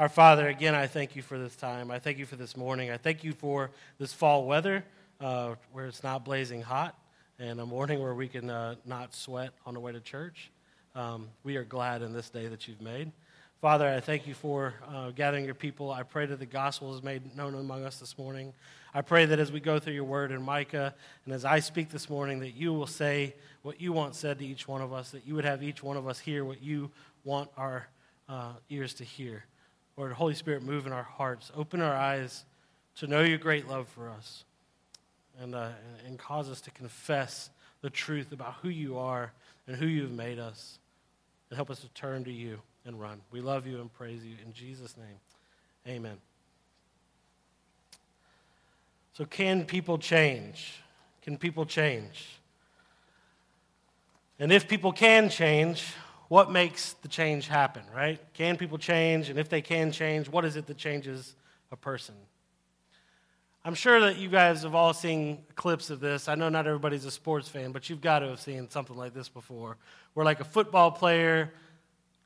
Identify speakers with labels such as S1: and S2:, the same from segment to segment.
S1: Our Father, again, I thank you for this time. I thank you for this morning. I thank you for this fall weather uh, where it's not blazing hot and a morning where we can uh, not sweat on the way to church. Um, we are glad in this day that you've made. Father, I thank you for uh, gathering your people. I pray that the gospel is made known among us this morning. I pray that as we go through your word in Micah, and as I speak this morning, that you will say what you want said to each one of us, that you would have each one of us hear what you want our uh, ears to hear. Lord, Holy Spirit, move in our hearts. Open our eyes to know your great love for us and, uh, and cause us to confess the truth about who you are and who you've made us. And help us to turn to you and run. We love you and praise you. In Jesus' name, amen. So, can people change? Can people change? And if people can change, what makes the change happen, right? Can people change? And if they can change, what is it that changes a person? I'm sure that you guys have all seen clips of this. I know not everybody's a sports fan, but you've got to have seen something like this before, where like a football player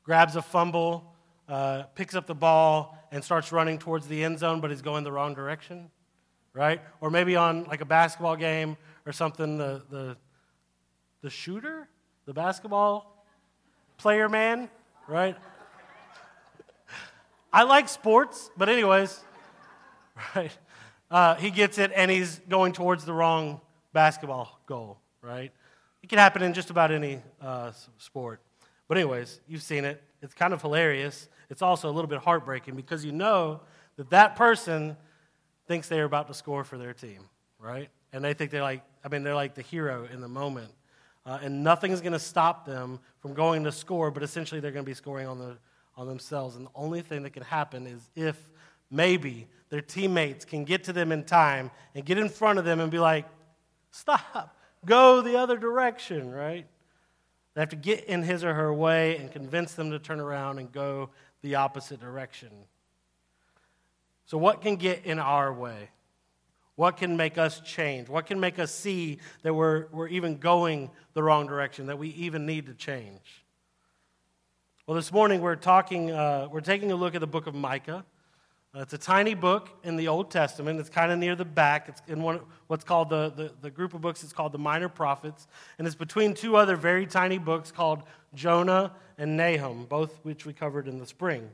S1: grabs a fumble, uh, picks up the ball, and starts running towards the end zone, but he's going the wrong direction, right? Or maybe on like a basketball game or something, the, the, the shooter, the basketball player man, right? I like sports, but, anyways, right? Uh, he gets it and he's going towards the wrong basketball goal, right? It can happen in just about any uh, sport. But, anyways, you've seen it. It's kind of hilarious. It's also a little bit heartbreaking because you know that that person thinks they're about to score for their team, right? And they think they're like, I mean, they're like the hero in the moment uh, and nothing's going to stop them from going to score, but essentially they're going to be scoring on, the, on themselves. And the only thing that can happen is if maybe their teammates can get to them in time and get in front of them and be like, stop, go the other direction, right? They have to get in his or her way and convince them to turn around and go the opposite direction. So, what can get in our way? What can make us change? What can make us see that we're, we're even going the wrong direction, that we even need to change? Well, this morning we're talking, uh, we're taking a look at the book of Micah. Uh, it's a tiny book in the Old Testament. It's kind of near the back. It's in one, what's called the, the, the group of books, it's called the Minor Prophets. And it's between two other very tiny books called Jonah and Nahum, both which we covered in the spring.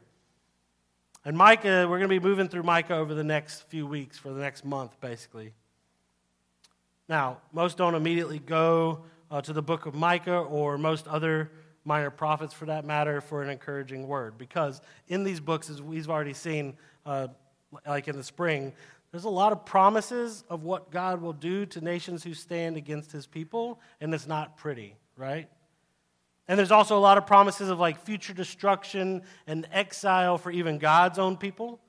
S1: And Micah, we're going to be moving through Micah over the next few weeks, for the next month, basically. Now, most don't immediately go uh, to the book of Micah or most other minor prophets for that matter for an encouraging word because in these books, as we've already seen, uh, like in the spring, there's a lot of promises of what God will do to nations who stand against his people, and it's not pretty, right? And there's also a lot of promises of like future destruction and exile for even God's own people.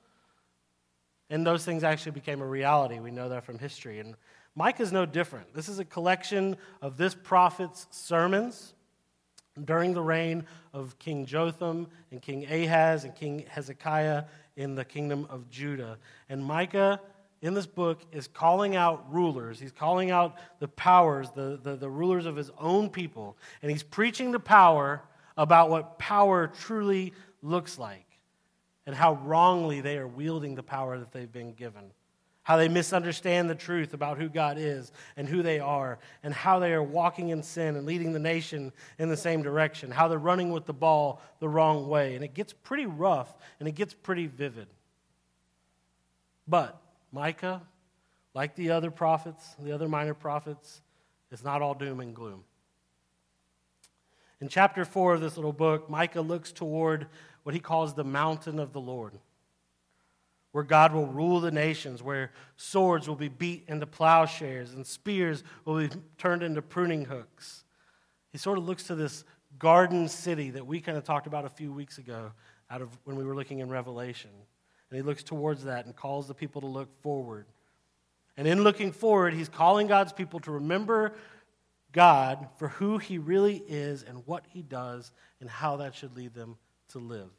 S1: And those things actually became a reality. We know that from history. And Micah is no different. This is a collection of this prophet's sermons during the reign of King Jotham and King Ahaz and King Hezekiah in the kingdom of Judah. And Micah in this book is calling out rulers. He's calling out the powers, the, the, the, rulers of his own people. And he's preaching to power about what power truly looks like and how wrongly they are wielding the power that they've been given. How they misunderstand the truth about who God is and who they are, and how they are walking in sin and leading the nation in the same direction, how they're running with the ball the wrong way. And it gets pretty rough and it gets pretty vivid. But Micah, like the other prophets, the other minor prophets, is not all doom and gloom. In chapter 4 of this little book, Micah looks toward what he calls the mountain of the Lord, where God will rule the nations, where swords will be beat into plowshares and spears will be turned into pruning hooks. He sort of looks to this garden city that we kind of talked about a few weeks ago out of when we were looking in Revelation. And he looks towards that and calls the people to look forward. And in looking forward, he's calling God's people to remember God for who he really is and what he does and how that should lead them to live.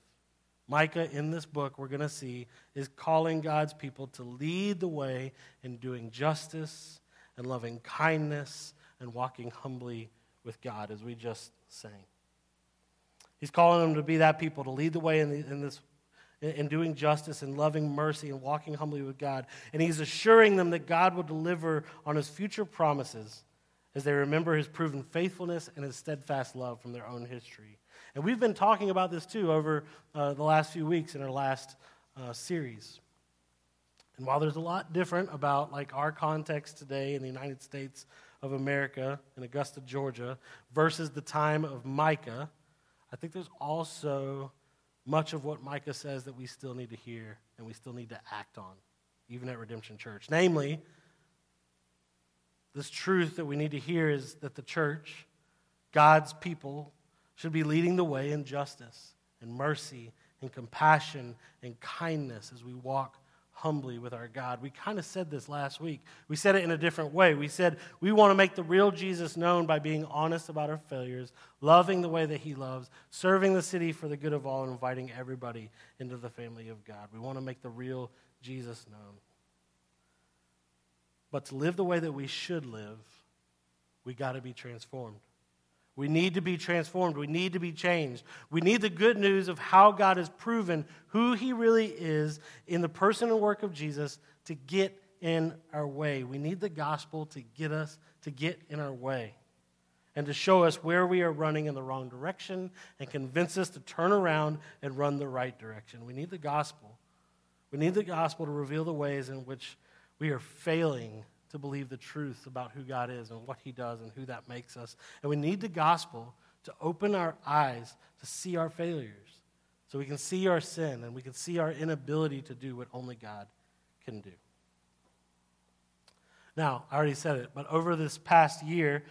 S1: Micah, in this book, we're going to see, is calling God's people to lead the way in doing justice and loving kindness and walking humbly with God, as we just sang. He's calling them to be that people, to lead the way in, the, in this in doing justice and loving mercy and walking humbly with God. And he's assuring them that God will deliver on his future promises as they remember his proven faithfulness and his steadfast love from their own history. And we've been talking about this too over uh, the last few weeks in our last uh, series. And while there's a lot different about like our context today in the United States of America in Augusta, Georgia, versus the time of Micah, I think there's also much of what Micah says that we still need to hear and we still need to act on, even at Redemption Church. Namely, this truth that we need to hear is that the church, God's people, should be leading the way in justice and mercy and compassion and kindness as we walk humbly with our God. We kind of said this last week. We said it in a different way. We said we want to make the real Jesus known by being honest about our failures, loving the way that He loves, serving the city for the good of all, and inviting everybody into the family of God. We want to make the real Jesus known. But to live the way that we should live, we got to be transformed. We need to be transformed. We need to be changed. We need the good news of how God has proven who He really is in the person and work of Jesus to get in our way. We need the gospel to get us to get in our way and to show us where we are running in the wrong direction and convince us to turn around and run the right direction. We need the gospel. We need the gospel to reveal the ways in which we are failing to believe the truth about who God is and what He does and who that makes us. And we need the gospel to open our eyes to see our failures so we can see our sin and we can see our inability to do what only God can do. Now, I already said it, but over this past year,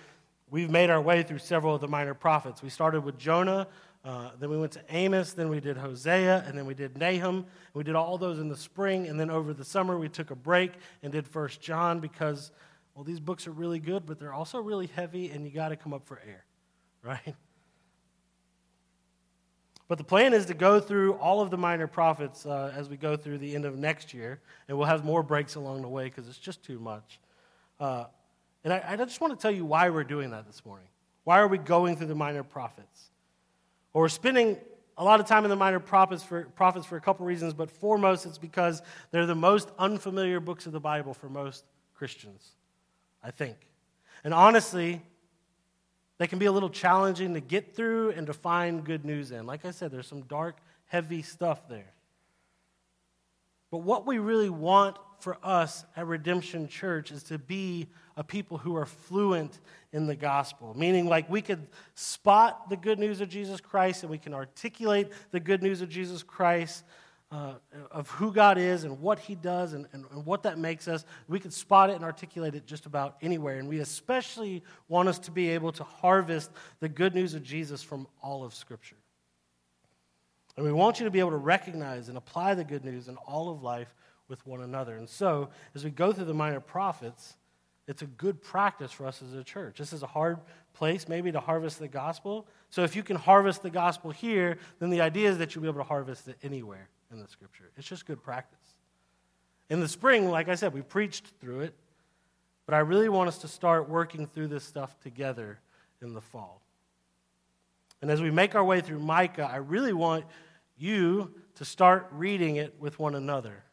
S1: we've made our way through several of the minor prophets. We started with Jonah, uh, then we went to Amos, then we did Hosea, and then we did Nahum. We did all those in the spring, and then over the summer we took a break and did First John because, well, these books are really good, but they're also really heavy, and you got to come up for air, right? But the plan is to go through all of the minor prophets uh, as we go through the end of next year, and we'll have more breaks along the way because it's just too much. Uh, and I, I just want to tell you why we're doing that this morning. Why are we going through the minor prophets? Or we're spending a lot of time in the minor prophets for, prophets for a couple reasons, but foremost, it's because they're the most unfamiliar books of the Bible for most Christians, I think. And honestly, they can be a little challenging to get through and to find good news in. Like I said, there's some dark, heavy stuff there. But what we really want for us at Redemption Church is to be a people who are fluent in the gospel, meaning like we could spot the good news of Jesus Christ and we can articulate the good news of Jesus Christ. Uh, of who God is and what He does and, and, and what that makes us, we can spot it and articulate it just about anywhere. And we especially want us to be able to harvest the good news of Jesus from all of Scripture. And we want you to be able to recognize and apply the good news in all of life with one another. And so, as we go through the minor prophets, it's a good practice for us as a church. This is a hard place, maybe, to harvest the gospel. So, if you can harvest the gospel here, then the idea is that you'll be able to harvest it anywhere in the scripture. It's just good practice. In the spring, like I said, we preached through it, but I really want us to start working through this stuff together in the fall. And as we make our way through Micah, I really want you to start reading it with one another.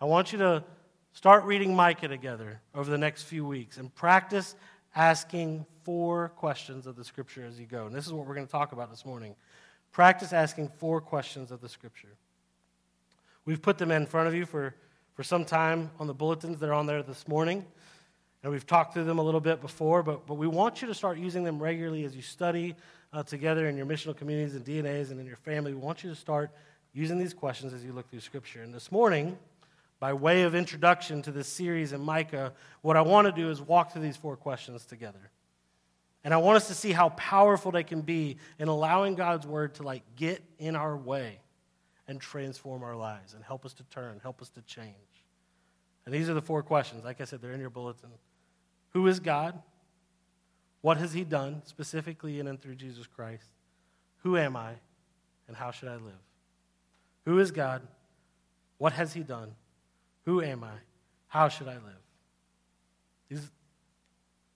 S1: I want you to start reading Micah together over the next few weeks and practice asking four questions of the scripture as you go. And this is what we're going to talk about this morning. Practice asking four questions of the scripture. We've put them in front of you for, for some time on the bulletins. They're on there this morning. And we've talked through them a little bit before, but, but we want you to start using them regularly as you study uh, together in your missional communities and DNAs and in your family. We want you to start using these questions as you look through Scripture. And this morning, by way of introduction to this series in Micah, what I want to do is walk through these four questions together. And I want us to see how powerful they can be in allowing God's word to like get in our way and transform our lives and help us to turn, help us to change. And these are the four questions. Like I said, they're in your bulletin. Who is God? What has He done, specifically in and through Jesus Christ? Who am I, and how should I live? Who is God? What has He done? Who am I? How should I live? These,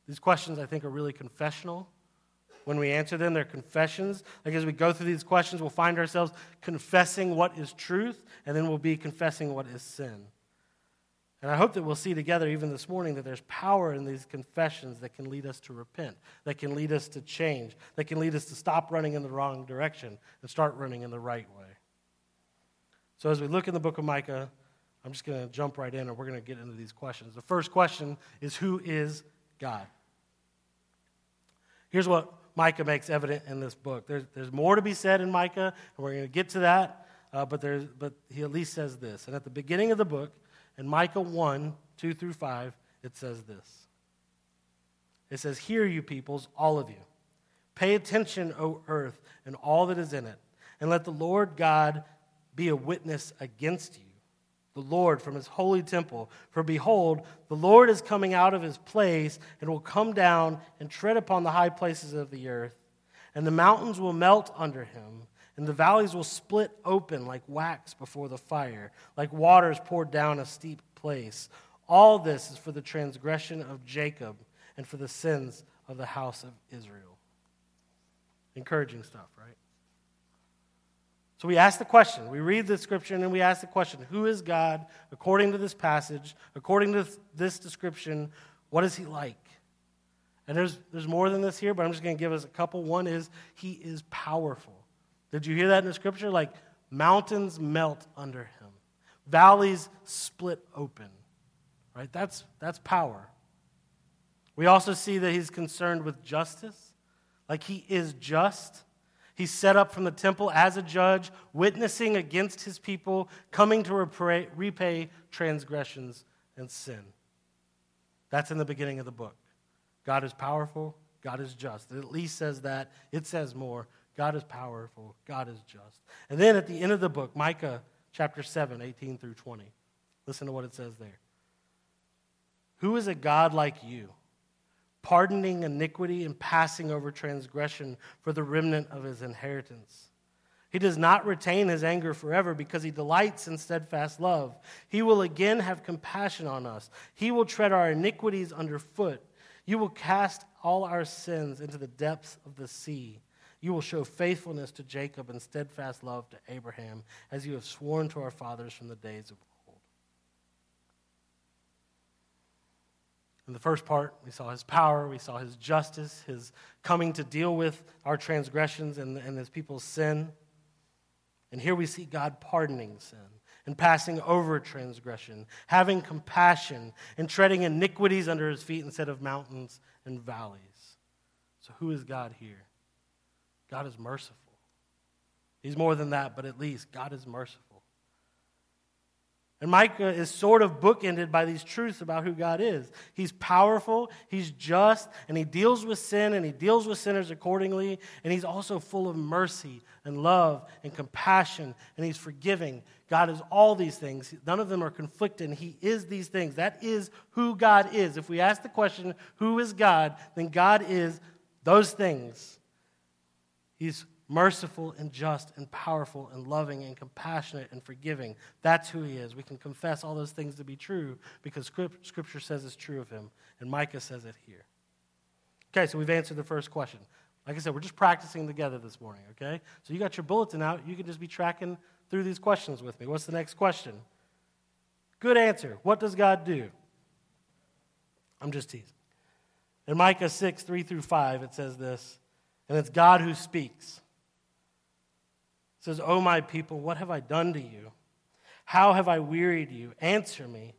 S1: these questions, I think, are really confessional, when we answer them. They're confessions. Like as we go through these questions, we'll find ourselves confessing what is truth, and then we'll be confessing what is sin. And I hope that we'll see together, even this morning, that there's power in these confessions that can lead us to repent, that can lead us to change, that can lead us to stop running in the wrong direction and start running in the right way. So, as we look in the book of Micah, I'm just going to jump right in and we're going to get into these questions. The first question is Who is God? Here's what Micah makes evident in this book. There's, there's more to be said in Micah, and we're going to get to that, uh, but, there's, but he at least says this. And at the beginning of the book, in Micah 1 2 through 5, it says this It says, Hear, you peoples, all of you. Pay attention, O earth, and all that is in it, and let the Lord God be a witness against you the Lord from his holy temple. For behold, the Lord is coming out of his place and will come down and tread upon the high places of the earth. And the mountains will melt under him, and the valleys will split open like wax before the fire, like waters poured down a steep place. All this is for the transgression of Jacob and for the sins of the house of Israel. Encouraging stuff, right? So we ask the question. We read the scripture and we ask the question Who is God according to this passage, according to this description? What is he like? And there's, there's more than this here, but I'm just going to give us a couple. One is he is powerful. Did you hear that in the scripture? Like mountains melt under him, valleys split open. Right? That's, that's power. We also see that he's concerned with justice. Like he is just. He's set up from the temple as a judge, witnessing against his people, coming to repay, repay transgressions and sin. That's in the beginning of the book. God is powerful, God is just. It at least says that. It says more. God is powerful, God is just. And then at the end of the book, Micah chapter 7, 18 through 20. Listen to what it says there. Who is a God like you? pardoning iniquity and passing over transgression for the remnant of his inheritance. He does not retain his anger forever because he delights in steadfast love. He will again have compassion on us. He will tread our iniquities underfoot. You will cast all our sins into the depths of the sea. You will show faithfulness to Jacob and steadfast love to Abraham, as you have sworn to our fathers from the days of old. In the first part, we saw his power, we saw his justice, his coming to deal with our transgressions and, and his people's sin. And here we see God pardoning sin and passing over transgression, having compassion, and treading iniquities under his feet instead of mountains and valleys. So, who is God here? God is merciful. He's more than that, but at least God is merciful. And Micah is sort of bookended by these truths about who God is. He's powerful, he's just, and he deals with sin and he deals with sinners accordingly. And he's also full of mercy and love and compassion, and he's forgiving. God is all these things. None of them are conflicting. He is these things. That is who God is. If we ask the question, who is God, then God is those things. He's merciful and just and powerful and loving and compassionate and forgiving. That's who he is. We can confess all those things to be true because Scripture says it's true of him, and Micah says it here. Okay, so we've answered the first question. Like I said, we're just practicing together this morning, okay? So you got your bulletin out. You can just be tracking through these questions with me. What's the next question? Good answer. What does God do? I'm just teasing. In Micah 6, 3 through 5, it says this, and it's God who speaks says, O my people, what have I done to you? How have I wearied you? Answer me.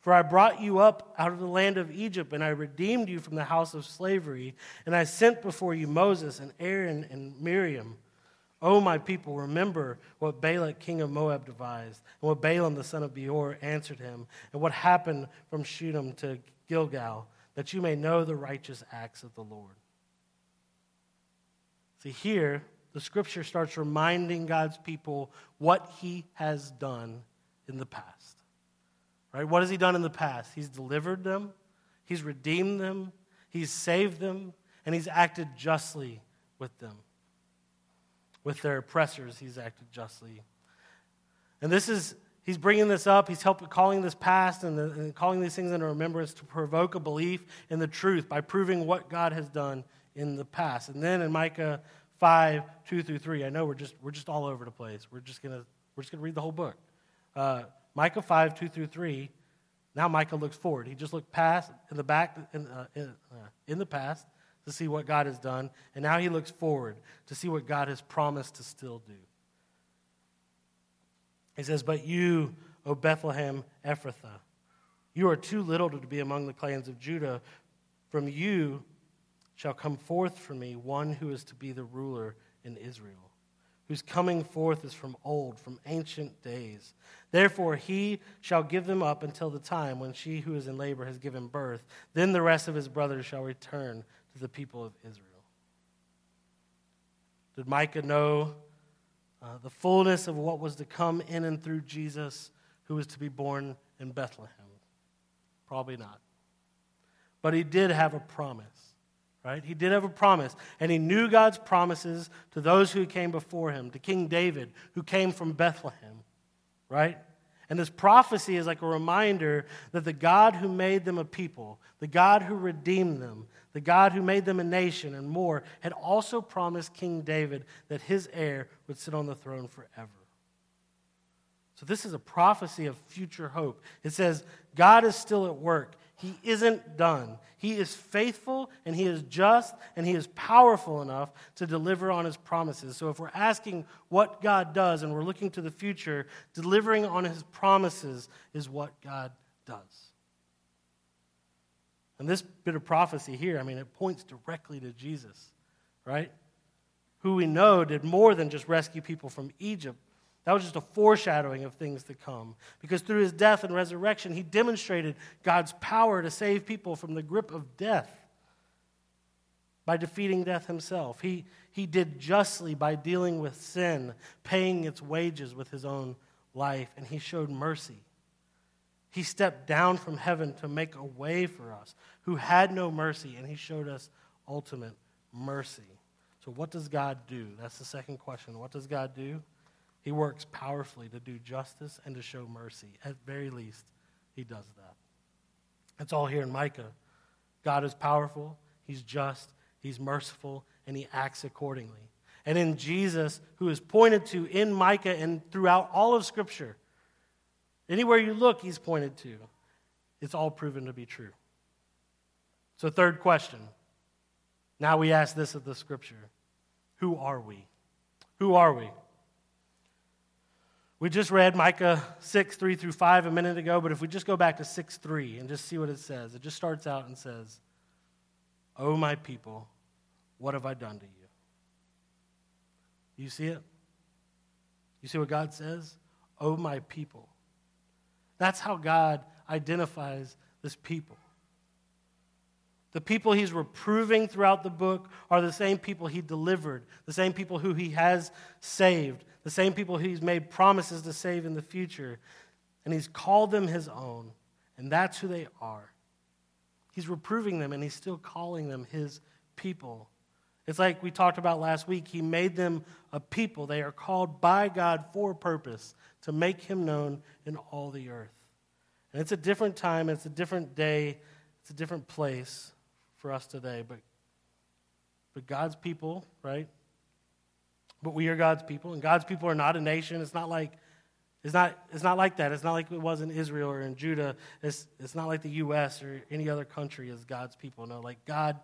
S1: For I brought you up out of the land of Egypt, and I redeemed you from the house of slavery, and I sent before you Moses and Aaron and Miriam. O my people, remember what Balak king of Moab devised, and what Balaam the son of Beor answered him, and what happened from Shittim to Gilgal, that you may know the righteous acts of the Lord. See, here, the scripture starts reminding God's people what he has done in the past. Right? What has he done in the past? He's delivered them, he's redeemed them, he's saved them, and he's acted justly with them. With their oppressors, he's acted justly. And this is, he's bringing this up. He's helping, calling this past and, the, and calling these things into remembrance to provoke a belief in the truth by proving what God has done in the past. And then in Micah 5, 2 through 3, I know we're just, we're just all over the place. We're just going to we're just gonna read the whole book. Uh, Micah 5, 2 through 3, now Micah looks forward. He just looked past, in the back, in, uh, in, uh, in the past, to see what God has done. And now he looks forward to see what God has promised to still do. He says, But you, O Bethlehem Ephrathah, you are too little to be among the clans of Judah. From you shall come forth for me one who is to be the ruler in Israel, whose coming forth is from old, from ancient days. Therefore, he shall give them up until the time when she who is in labor has given birth. Then the rest of his brothers shall return to the people of Israel. Did Micah know uh, the fullness of what was to come in and through Jesus, who was to be born in Bethlehem? Probably not. But he did have a promise, right? He did have a promise. And he knew God's promises to those who came before him, to King David, who came from Bethlehem, right? And this prophecy is like a reminder that the God who made them a people, the God who redeemed them, the God who made them a nation and more, had also promised King David that his heir would sit on the throne forever. So, this is a prophecy of future hope. It says, God is still at work. He isn't done. He is faithful and He is just and He is powerful enough to deliver on His promises. So, if we're asking what God does and we're looking to the future, delivering on His promises is what God does. And this bit of prophecy here, I mean, it points directly to Jesus, right? Who we know did more than just rescue people from Egypt that was just a foreshadowing of things to come. Because through his death and resurrection, he demonstrated God's power to save people from the grip of death by defeating death himself. He, he did justly by dealing with sin, paying its wages with his own life, and he showed mercy. He stepped down from heaven to make a way for us who had no mercy, and he showed us ultimate mercy. So, what does God do? That's the second question. What does God do? He works powerfully to do justice and to show mercy. At very least, he does that. It's all here in Micah. God is powerful, he's just, he's merciful, and he acts accordingly. And in Jesus, who is pointed to in Micah and throughout all of Scripture, anywhere you look, he's pointed to. It's all proven to be true. So, third question. Now we ask this of the Scripture Who are we? Who are we? We just read Micah 6, 3 through 5 a minute ago, but if we just go back to 6, 3 and just see what it says, it just starts out and says, Oh, my people, what have I done to you? You see it? You see what God says? Oh, my people. That's how God identifies this people. The people he's reproving throughout the book are the same people he delivered, the same people who he has saved, the same people he's made promises to save in the future. And he's called them his own, and that's who they are. He's reproving them, and he's still calling them his people. It's like we talked about last week. He made them a people. They are called by God for a purpose to make him known in all the earth. And it's a different time, it's a different day, it's a different place for us today. But, but God's people, right? But we are God's people, and God's people are not a nation. It's not like it's not, it's not like that. It's not like it was in Israel or in Judah. It's, it's not like the U.S. or any other country is God's people. No, like God,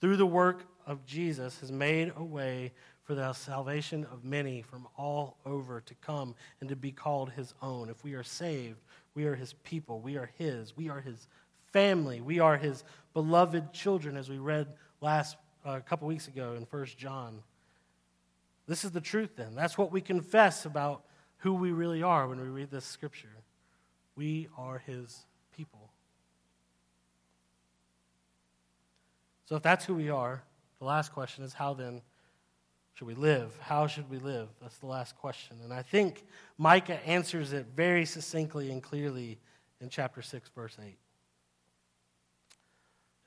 S1: through the work of Jesus, has made a way for the salvation of many from all over to come and to be called his own. If we are saved, we are his people. We are his. We are his family. We are his beloved children, as we read last a uh, couple weeks ago in First John. This is the truth then. That's what we confess about who we really are when we read this scripture. We are his people. So if that's who we are, the last question is how then should we live? How should we live? That's the last question. And I think Micah answers it very succinctly and clearly in chapter 6, verse 8.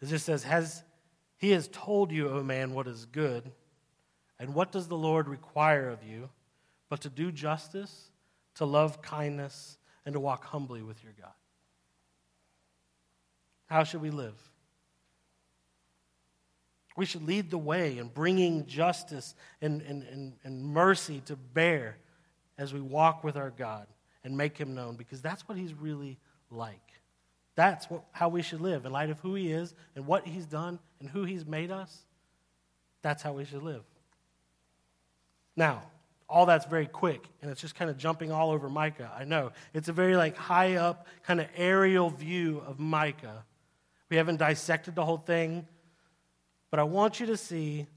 S1: It just says, Has he has told you, O man, what is good and what does the Lord require of you but to do justice, to love kindness, and to walk humbly with your God? How should we live? We should lead the way in bringing justice and, and, and, and mercy to bear as we walk with our God and make him known because that's what he's really like. That's what, how we should live in light of who he is and what he's done and who he's made us. That's how we should live. Now, all that's very quick and it's just kind of jumping all over Micah. I know. It's a very like high up kind of aerial view of Micah. We haven't dissected the whole thing, but I want you to see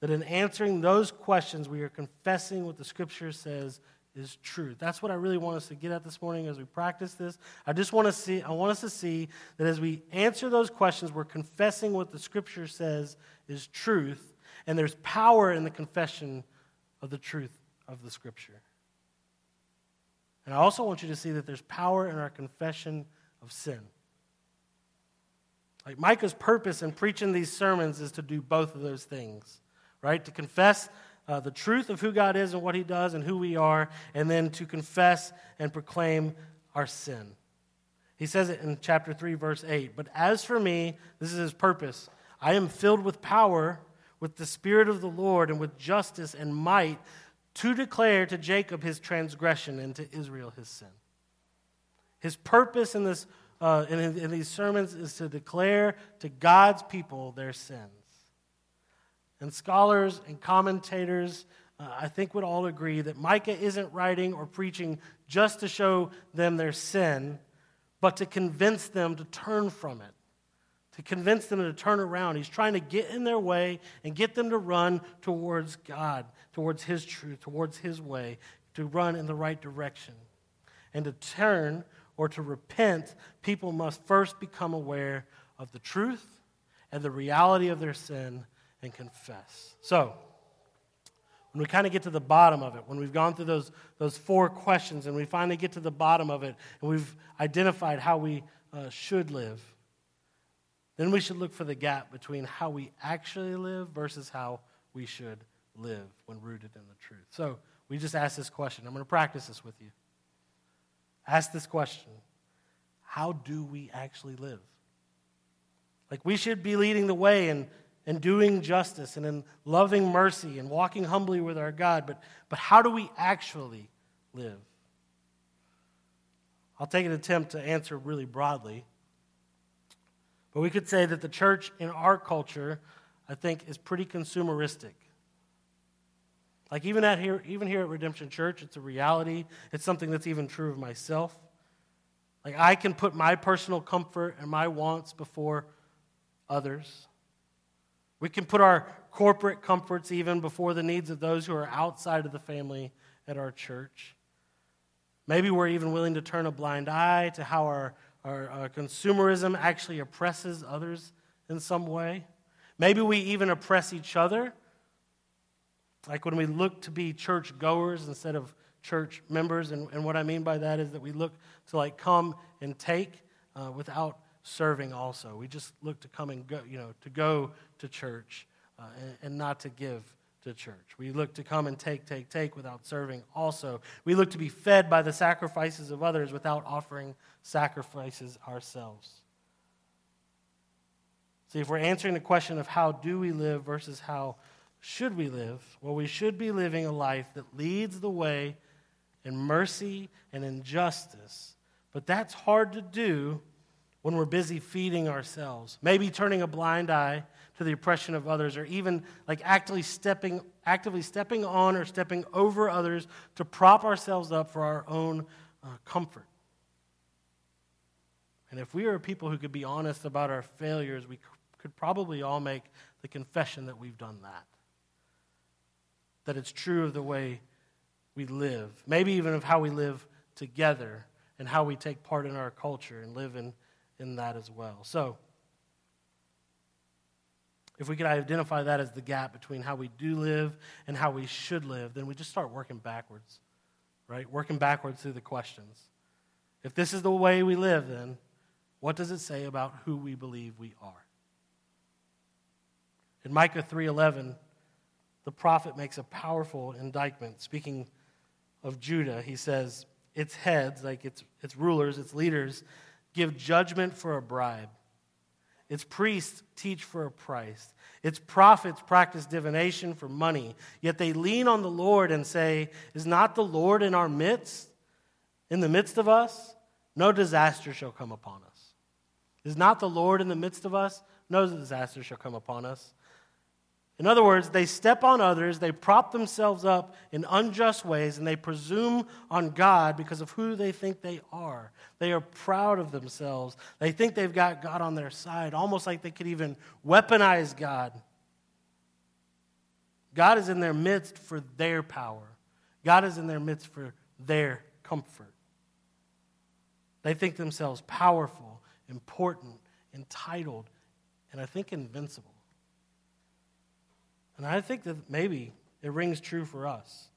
S1: that in answering those questions we are confessing what the scripture says is truth. That's what I really want us to get at this morning as we practice this. I just want to see I want us to see that as we answer those questions we're confessing what the scripture says is truth and there's power in the confession of the truth of the scripture. And I also want you to see that there's power in our confession of sin. Like Micah's purpose in preaching these sermons is to do both of those things, right? To confess uh, the truth of who God is and what he does and who we are, and then to confess and proclaim our sin. He says it in chapter 3, verse 8. But as for me, this is his purpose I am filled with power, with the Spirit of the Lord, and with justice and might to declare to Jacob his transgression and to Israel his sin. His purpose in, this, uh, in, in these sermons is to declare to God's people their sins. And scholars and commentators, uh, I think, would all agree that Micah isn't writing or preaching just to show them their sin, but to convince them to turn from it convince them to turn around. He's trying to get in their way and get them to run towards God, towards His truth, towards His way, to run in the right direction. And to turn or to repent, people must first become aware of the truth and the reality of their sin and confess. So, when we kind of get to the bottom of it, when we've gone through those, those four questions and we finally get to the bottom of it and we've identified how we uh, should live, then we should look for the gap between how we actually live versus how we should live when rooted in the truth. So we just ask this question. I'm going to practice this with you. Ask this question How do we actually live? Like we should be leading the way and, and doing justice and in loving mercy and walking humbly with our God, but, but how do we actually live? I'll take an attempt to answer really broadly. But we could say that the church in our culture, I think, is pretty consumeristic. Like even at here, even here at Redemption Church, it's a reality. It's something that's even true of myself. Like I can put my personal comfort and my wants before others. We can put our corporate comforts even before the needs of those who are outside of the family at our church. Maybe we're even willing to turn a blind eye to how our our, our consumerism actually oppresses others in some way. Maybe we even oppress each other. Like when we look to be church goers instead of church members. And, and what I mean by that is that we look to like come and take uh, without serving also. We just look to come and go, you know, to go to church uh, and, and not to give to church. We look to come and take, take, take without serving also. We look to be fed by the sacrifices of others without offering sacrifices ourselves. See, if we're answering the question of how do we live versus how should we live, well, we should be living a life that leads the way in mercy and in justice. But that's hard to do when we're busy feeding ourselves, maybe turning a blind eye to the oppression of others, or even like actively stepping, actively stepping on or stepping over others to prop ourselves up for our own uh, comfort. And if we are people who could be honest about our failures, we could probably all make the confession that we've done that. That it's true of the way we live, maybe even of how we live together and how we take part in our culture and live in, in that as well. So, if we could identify that as the gap between how we do live and how we should live, then we just start working backwards, right? Working backwards through the questions. If this is the way we live, then what does it say about who we believe we are? In Micah 3:11, the prophet makes a powerful indictment. Speaking of Judah, he says, "Its heads, like its its rulers, its leaders, give judgment for a bribe." Its priests teach for a price. Its prophets practice divination for money. Yet they lean on the Lord and say, Is not the Lord in our midst? In the midst of us? No disaster shall come upon us. Is not the Lord in the midst of us? No disaster shall come upon us. In other words, they step on others, they prop themselves up in unjust ways, and they presume on God because of who they think they are. They are proud of themselves. They think they've got God on their side, almost like they could even weaponize God. God is in their midst for their power, God is in their midst for their comfort. They think themselves powerful, important, entitled, and I think invincible. And I think that maybe it rings true for us.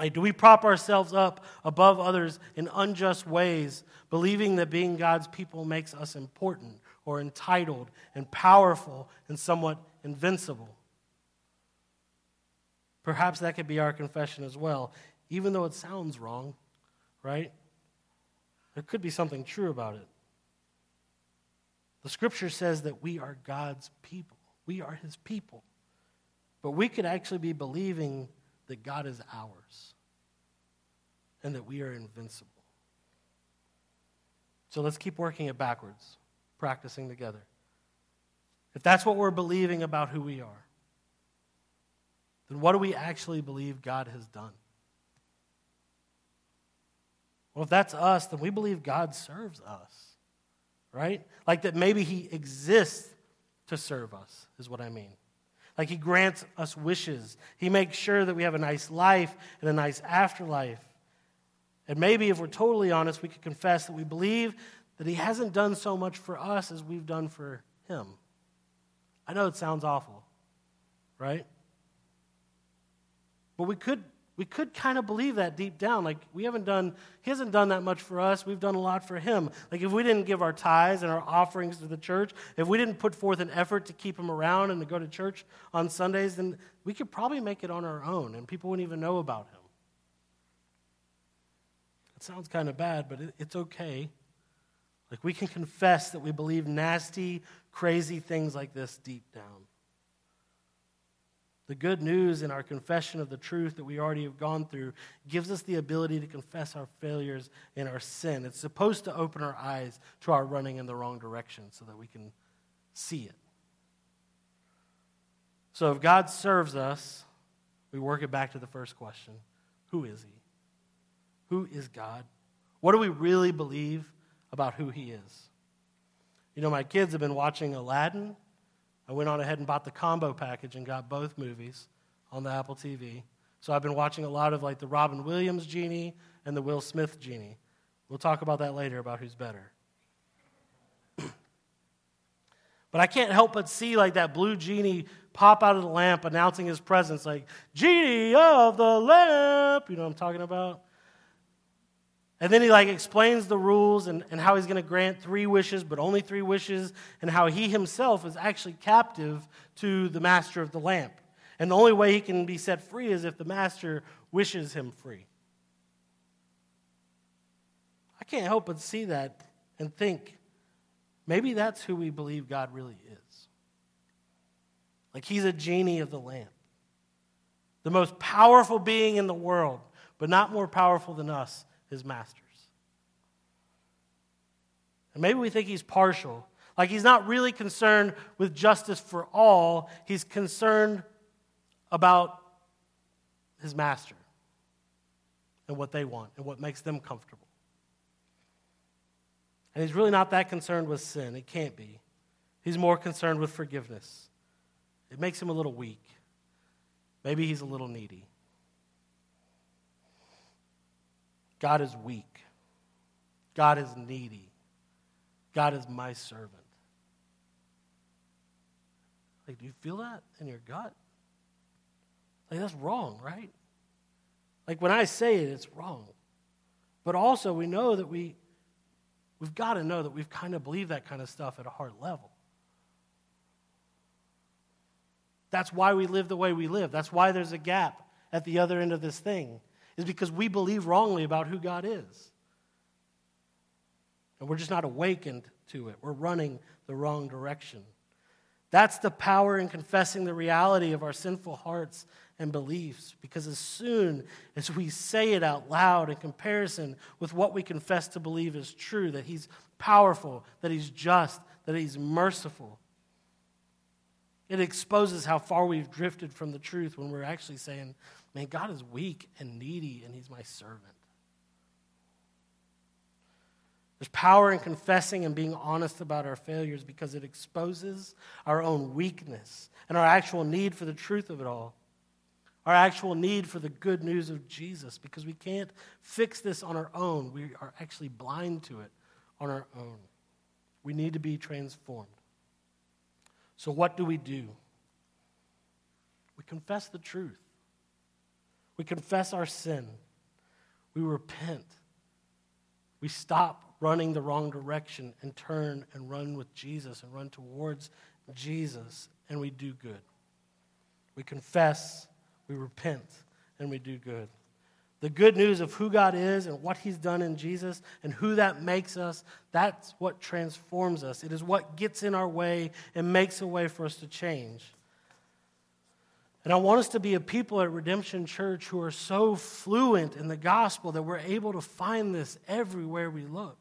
S1: Like, do we prop ourselves up above others in unjust ways, believing that being God's people makes us important or entitled and powerful and somewhat invincible? Perhaps that could be our confession as well, even though it sounds wrong, right? There could be something true about it. The scripture says that we are God's people, we are his people. But we could actually be believing that God is ours and that we are invincible. So let's keep working it backwards, practicing together. If that's what we're believing about who we are, then what do we actually believe God has done? Well, if that's us, then we believe God serves us, right? Like that maybe He exists to serve us, is what I mean. Like he grants us wishes. He makes sure that we have a nice life and a nice afterlife. And maybe if we're totally honest, we could confess that we believe that he hasn't done so much for us as we've done for him. I know it sounds awful, right? But we could we could kind of believe that deep down. Like, we haven't done, he hasn't done that much for us. We've done a lot for him. Like, if we didn't give our tithes and our offerings to the church, if we didn't put forth an effort to keep him around and to go to church on Sundays, then we could probably make it on our own and people wouldn't even know about him. It sounds kind of bad, but it, it's okay. Like, we can confess that we believe nasty, crazy things like this deep down. The good news in our confession of the truth that we already have gone through gives us the ability to confess our failures and our sin. It's supposed to open our eyes to our running in the wrong direction so that we can see it. So if God serves us, we work it back to the first question Who is He? Who is God? What do we really believe about who He is? You know, my kids have been watching Aladdin I went on ahead and bought the combo package and got both movies on the Apple TV. So I've been watching a lot of like the Robin Williams genie and the Will Smith genie. We'll talk about that later about who's better. but I can't help but see like that blue genie pop out of the lamp announcing his presence like genie of the lamp, you know what I'm talking about? And then he like explains the rules and, and how he's going to grant three wishes, but only three wishes, and how he himself is actually captive to the master of the lamp. And the only way he can be set free is if the master wishes him free. I can't help but see that and think maybe that's who we believe God really is. Like he's a genie of the lamp, the most powerful being in the world, but not more powerful than us his masters. And maybe we think he's partial. Like he's not really concerned with justice for all, he's concerned about his master and what they want and what makes them comfortable. And he's really not that concerned with sin. It can't be. He's more concerned with forgiveness. It makes him a little weak. Maybe he's a little needy. God is weak. God is needy. God is my servant. Like, do you feel that in your gut? Like, that's wrong, right? Like, when I say it, it's wrong. But also, we know that we, we've got to know that we've kind of believed that kind of stuff at a heart level. That's why we live the way we live. That's why there's a gap at the other end of this thing is because we believe wrongly about who God is. and we're just not awakened to it. We're running the wrong direction. That's the power in confessing the reality of our sinful hearts and beliefs, because as soon as we say it out loud in comparison with what we confess to believe is true, that He's powerful, that He's just, that He's merciful, it exposes how far we've drifted from the truth when we're actually saying, man, God is weak and needy, and He's my servant. There's power in confessing and being honest about our failures because it exposes our own weakness and our actual need for the truth of it all. Our actual need for the good news of Jesus because we can't fix this on our own. We are actually blind to it on our own. We need to be transformed. So, what do we do? We confess the truth, we confess our sin, we repent, we stop running the wrong direction and turn and run with Jesus and run towards Jesus, and we do good. We confess, we repent, and we do good. The good news of who God is and what He's done in Jesus and who that makes us, that's what transforms us. It is what gets in our way and makes a way for us to change. And I want us to be a people at Redemption Church who are so fluent in the gospel that we're able to find this everywhere we look.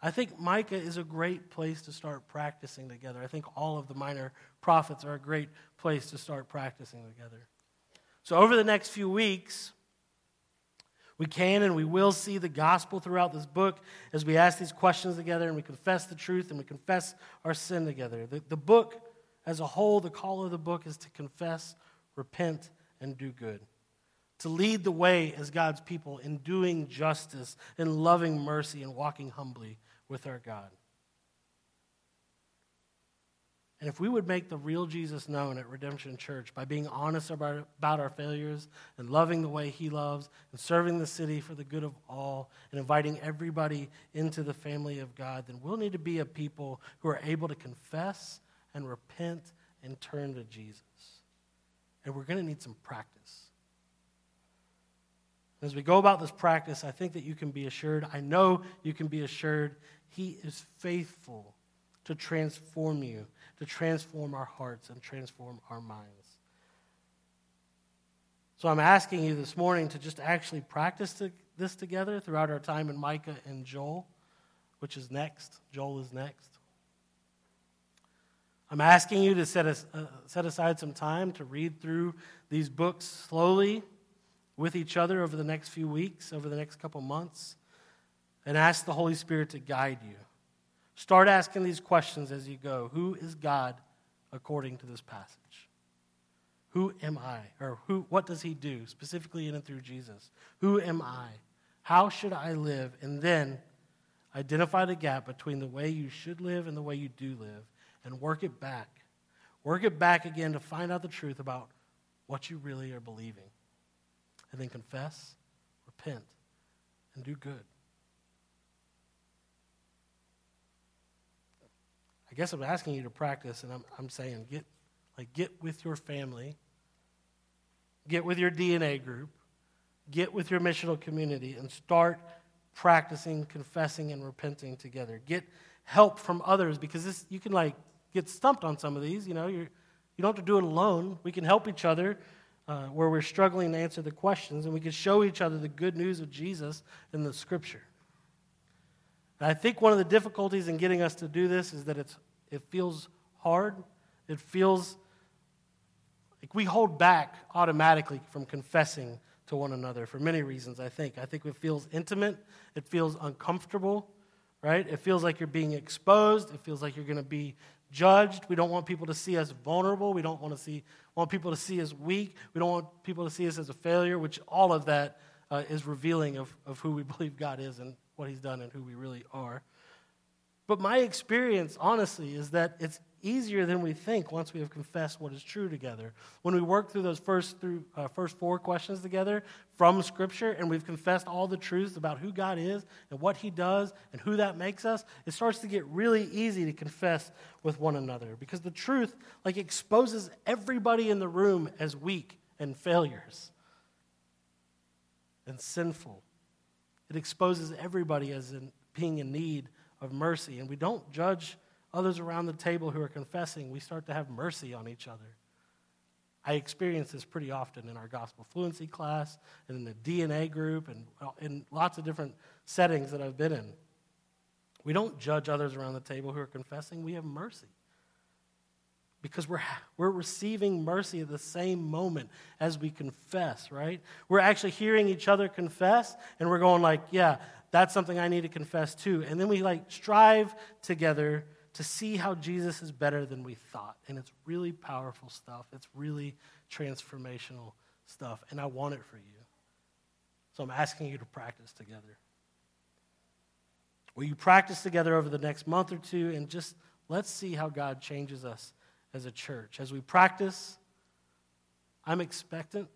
S1: I think Micah is a great place to start practicing together. I think all of the minor prophets are a great place to start practicing together. So, over the next few weeks, we can and we will see the gospel throughout this book as we ask these questions together and we confess the truth and we confess our sin together. The, the book as a whole, the call of the book is to confess, repent, and do good. To lead the way as God's people in doing justice, in loving mercy, and walking humbly with our God. And if we would make the real Jesus known at Redemption Church by being honest about, about our failures and loving the way He loves and serving the city for the good of all and inviting everybody into the family of God, then we'll need to be a people who are able to confess and repent and turn to Jesus. And we're going to need some practice. As we go about this practice, I think that you can be assured, I know you can be assured, He is faithful to transform you, to transform our hearts and transform our minds. So I'm asking you this morning to just actually practice this together throughout our time in Micah and Joel, which is next. Joel is next. I'm asking you to set, uh, set aside some time to read through these books slowly with each other over the next few weeks, over the next couple months, and ask the Holy Spirit to guide you. Start asking these questions as you go Who is God according to this passage? Who am I? Or who, what does he do, specifically in and through Jesus? Who am I? How should I live? And then identify the gap between the way you should live and the way you do live and work it back. Work it back again to find out the truth about what you really are believing and then confess, repent, and do good. I guess I'm asking you to practice, and I'm, I'm saying get like get with your family, get with your DNA group, get with your missional community, and start practicing confessing and repenting together. Get help from others because this you can like get stumped on some of these. You know, you you don't have to do it alone. We can help each other uh, where we're struggling to answer the questions, and we can show each other the good news of Jesus in the scripture. And I think one of the difficulties in getting us to do this is that it's, it feels hard. It feels like we hold back automatically from confessing to one another for many reasons, I think. I think it feels intimate, it feels uncomfortable, right? It feels like you're being exposed, it feels like you're going to be judged. We don't want people to see us vulnerable. We don't want to see want people to see us weak. We don't want people to see us as a failure, which all of that uh, is revealing of, of who we believe God is and what He's done and who we really are. But my experience, honestly, is that it's easier than we think once we have confessed what is true together. When we work through those first, through, uh, first four questions together from Scripture and we've confessed all the truths about who God is and what He does and who that makes us, it starts to get really easy to confess with one another because the truth like exposes everybody in the room as weak and failures and sinful. It exposes everybody as in being in need of mercy. And we don't judge others around the table who are confessing. We start to have mercy on each other. I experience this pretty often in our gospel fluency class and in the DNA group and in lots of different settings that I've been in. We don't judge others around the table who are confessing, we have mercy. Because we're, we're receiving mercy at the same moment as we confess, right? We're actually hearing each other confess, and we're going like, yeah, that's something I need to confess too. And then we like strive together to see how Jesus is better than we thought. And it's really powerful stuff. It's really transformational stuff. And I want it for you. So I'm asking you to practice together. Will you practice together over the next month or two and just let's see how God changes us as a church? As we practice, I'm expectant.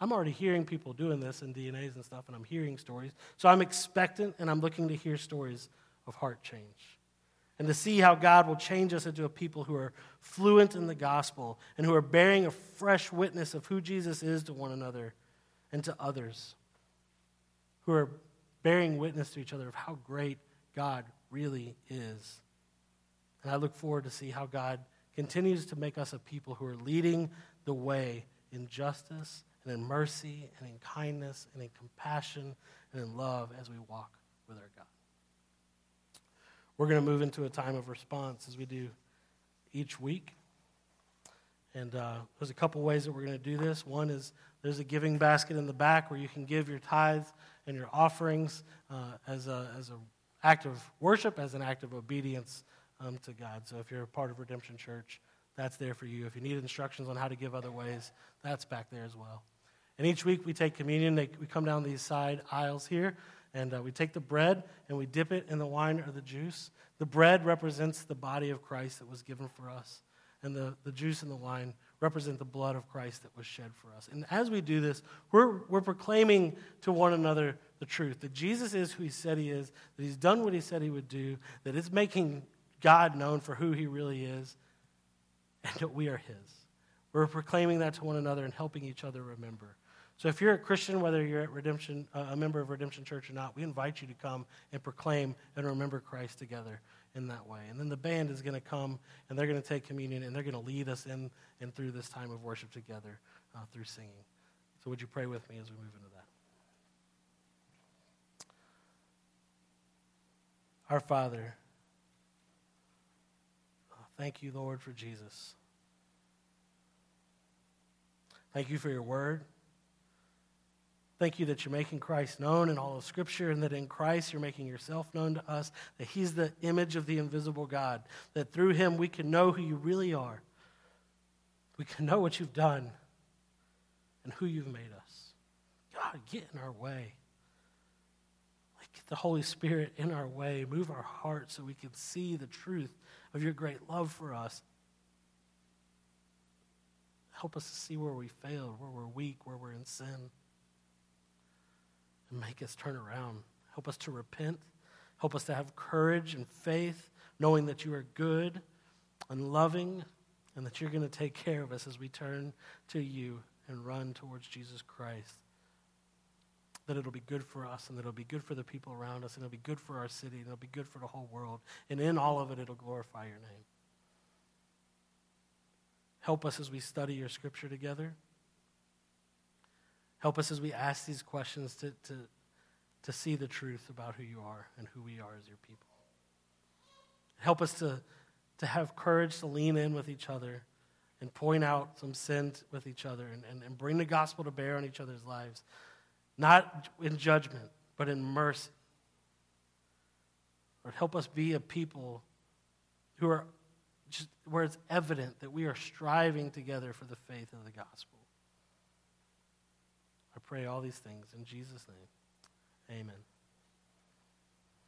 S1: I'm already hearing people doing this in DNAs and stuff, and I'm hearing stories. So I'm expectant and I'm looking to hear stories of heart change and to see how God will change us into a people who are fluent in the gospel and who are bearing a fresh witness of who Jesus is to one another and to others, who are bearing witness to each other of how great God really is. And I look forward to see how God continues to make us a people who are leading the way in justice and in mercy and in kindness and in compassion and in love as we walk with our God. We're going to move into a time of response as we do each week. And uh, there's a couple ways that we're going to do this. One is there's a giving basket in the back where you can give your tithes and your offerings uh, as an as act of worship, as an act of obedience um, to God. So if you're a part of Redemption Church, that's there for you. If you need instructions on how to give other ways, that's back there as well. And each week we take communion. They, we come down these side aisles here. And uh, we take the bread and we dip it in the wine or the juice. The bread represents the body of Christ that was given for us, and the, the juice and the wine represent the blood of Christ that was shed for us. And as we do this, we're, we're proclaiming to one another the truth that Jesus is who he said he is, that he's done what he said he would do, that it's making God known for who he really is, and that we are his. We're proclaiming that to one another and helping each other remember. So if you're a Christian, whether you're at Redemption, uh, a member of Redemption Church or not, we invite you to come and proclaim and remember Christ together in that way. And then the band is going to come and they're going to take communion and they're going to lead us in and through this time of worship together uh, through singing. So would you pray with me as we move into that? Our Father, uh, thank you, Lord, for Jesus. Thank you for your word. Thank you that you're making Christ known in all of Scripture and that in Christ you're making yourself known to us, that He's the image of the invisible God, that through Him we can know who you really are. We can know what you've done and who you've made us. God, get in our way. Like, get the Holy Spirit in our way. Move our hearts so we can see the truth of your great love for us. Help us to see where we failed, where we're weak, where we're in sin and make us turn around. Help us to repent. Help us to have courage and faith, knowing that you are good and loving and that you're going to take care of us as we turn to you and run towards Jesus Christ. That it'll be good for us and that it'll be good for the people around us and it'll be good for our city and it'll be good for the whole world. And in all of it, it'll glorify your name. Help us as we study your scripture together. Help us as we ask these questions to, to, to see the truth about who you are and who we are as your people. Help us to, to have courage to lean in with each other and point out some sin with each other and, and, and bring the gospel to bear on each other's lives, not in judgment, but in mercy. Lord, help us be a people who are just where it's evident that we are striving together for the faith of the gospel. I pray all these things in Jesus' name. Amen.